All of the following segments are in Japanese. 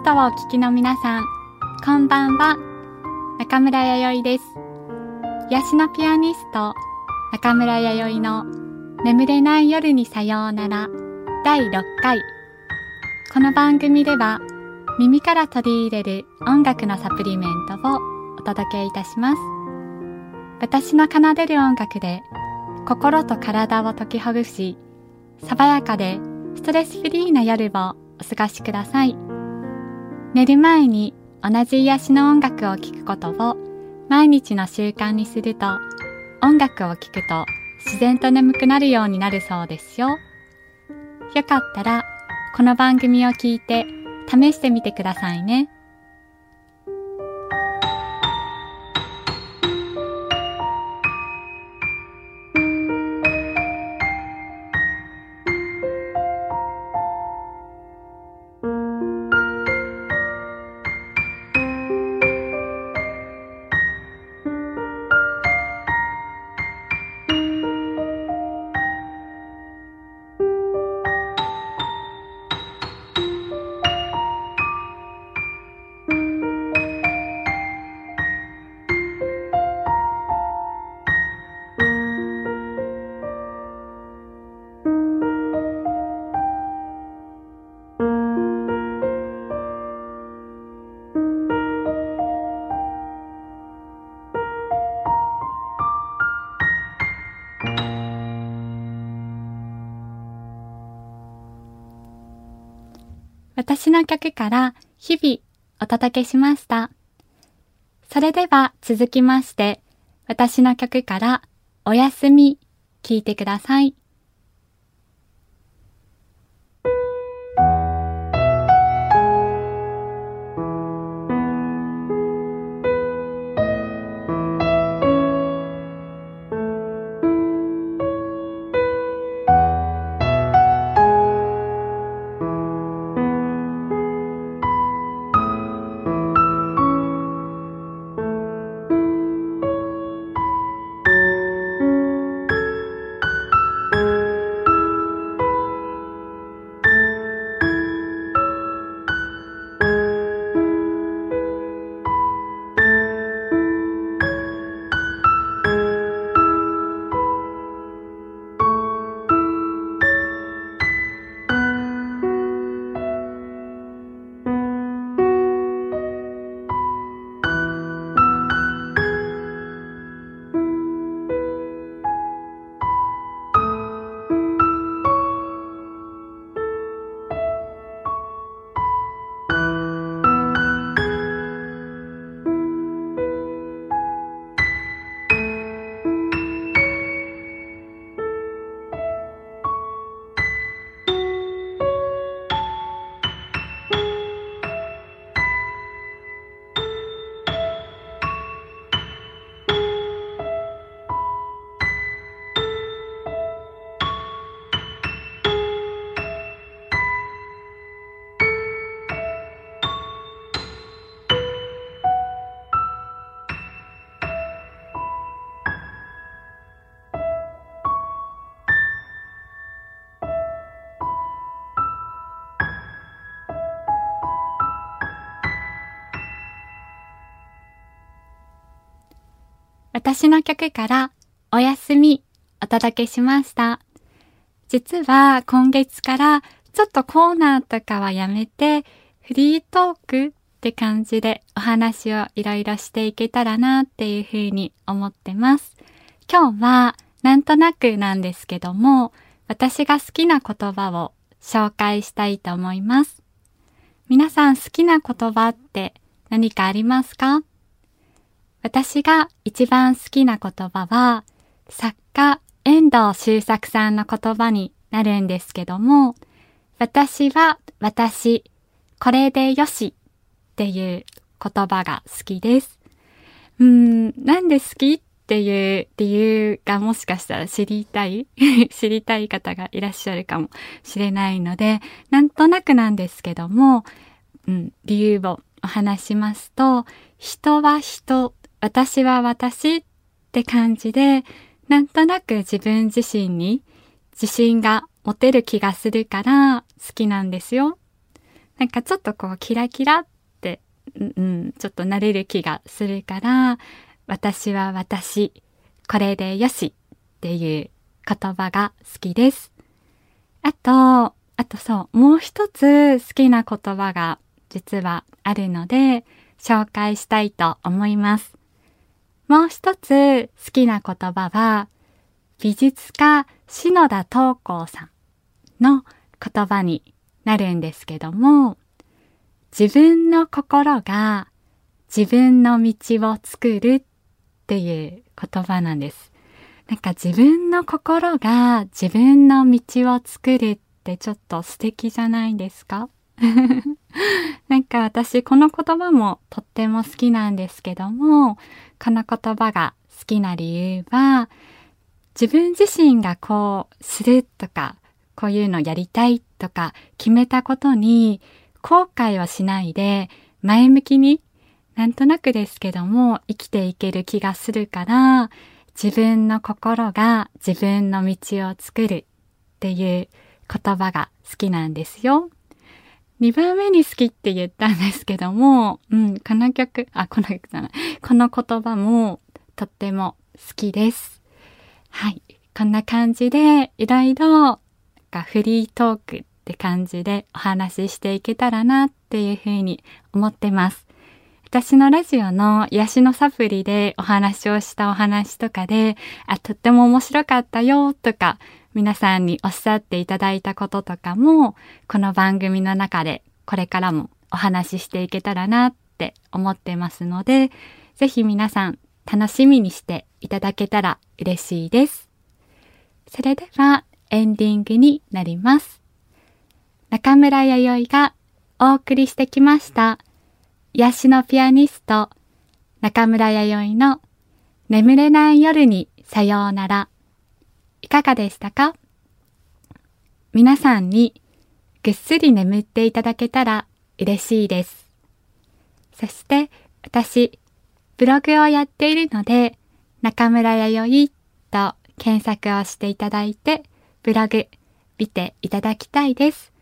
ストをお聞きの皆さん、こんばんは。中村弥生です。癒しのピアニスト、中村弥生の眠れない夜にさようなら第6回。この番組では耳から取り入れる音楽のサプリメントをお届けいたします。私の奏でる音楽で心と体を解きほぐし、爽やかでストレスフリーな夜をお過ごしください。寝る前に同じ癒しの音楽を聴くことを毎日の習慣にすると音楽を聴くと自然と眠くなるようになるそうですよ。よかったらこの番組を聞いて試してみてくださいね。私の曲から日々お届けしました。それでは続きまして、私の曲からおやすみ聞いてください。私の曲からおやすみお届けしました。実は今月からちょっとコーナーとかはやめてフリートークって感じでお話をいろいろしていけたらなっていうふうに思ってます。今日はなんとなくなんですけども私が好きな言葉を紹介したいと思います。皆さん好きな言葉って何かありますか？私が一番好きな言葉は、作家遠藤周作さんの言葉になるんですけども、私は私、これでよしっていう言葉が好きです。うん、なんで好きっていう理由がもしかしたら知りたい？知りたい方がいらっしゃるかもしれないので、なんとなくなんですけども、うん、理由をお話しますと、人は人私は私って感じで、なんとなく自分自身に自信が持てる気がするから好きなんですよ。なんかちょっとこうキラキラって、うん、ちょっとなれる気がするから、私は私、これでよしっていう言葉が好きです。あと、あとそう、もう一つ好きな言葉が実はあるので、紹介したいと思います。もう一つ好きな言葉は、美術家篠田東光さんの言葉になるんですけども、自分の心が自分の道を作るっていう言葉なんです。なんか自分の心が自分の道を作るってちょっと素敵じゃないですか？なんか私この言葉もとっても好きなんですけども、この言葉が好きな理由は、自分自身がこうするとか、こういうのやりたいとか決めたことに後悔はしないで前向きになんとなくですけども生きていける気がするから自分の心が自分の道を作るっていう言葉が好きなんですよ。2番目に好きって言ったんですけども、うん、この曲、あ、この曲じゃない。この言葉もとっても好きです。はい。こんな感じで、いろいろ、フリートークって感じでお話ししていけたらなっていうふうに思ってます。私のラジオの癒しのサプリでお話をしたお話とかで、あ、とっても面白かったよとか、皆さんにおっしゃっていただいたこととかも、この番組の中でこれからもお話ししていけたらなって思ってますので、ぜひ皆さん楽しみにしていただけたら嬉しいです。それではエンディングになります。中村弥生がお送りしてきました。癒しのピアニスト、中村弥生の眠れない夜にさようなら。いかがでしたか？皆さんにぐっすり眠っていただけたら嬉しいです。そして私、ブログをやっているので、中村弥生と検索をしていただいて、ブログ見ていただきたいです。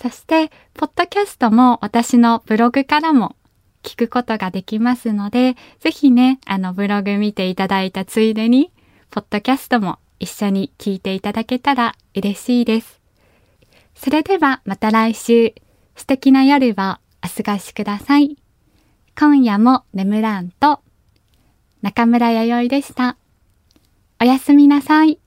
そして、ポッドキャストも私のブログからも聞くことができますので、ぜひね、あのブログ見ていただいたついでに、ポッドキャストも一緒に聞いていただけたら嬉しいです。それではまた来週、素敵な夜をお過ごしください。今夜も眠らんと、中村弥生でした。おやすみなさい。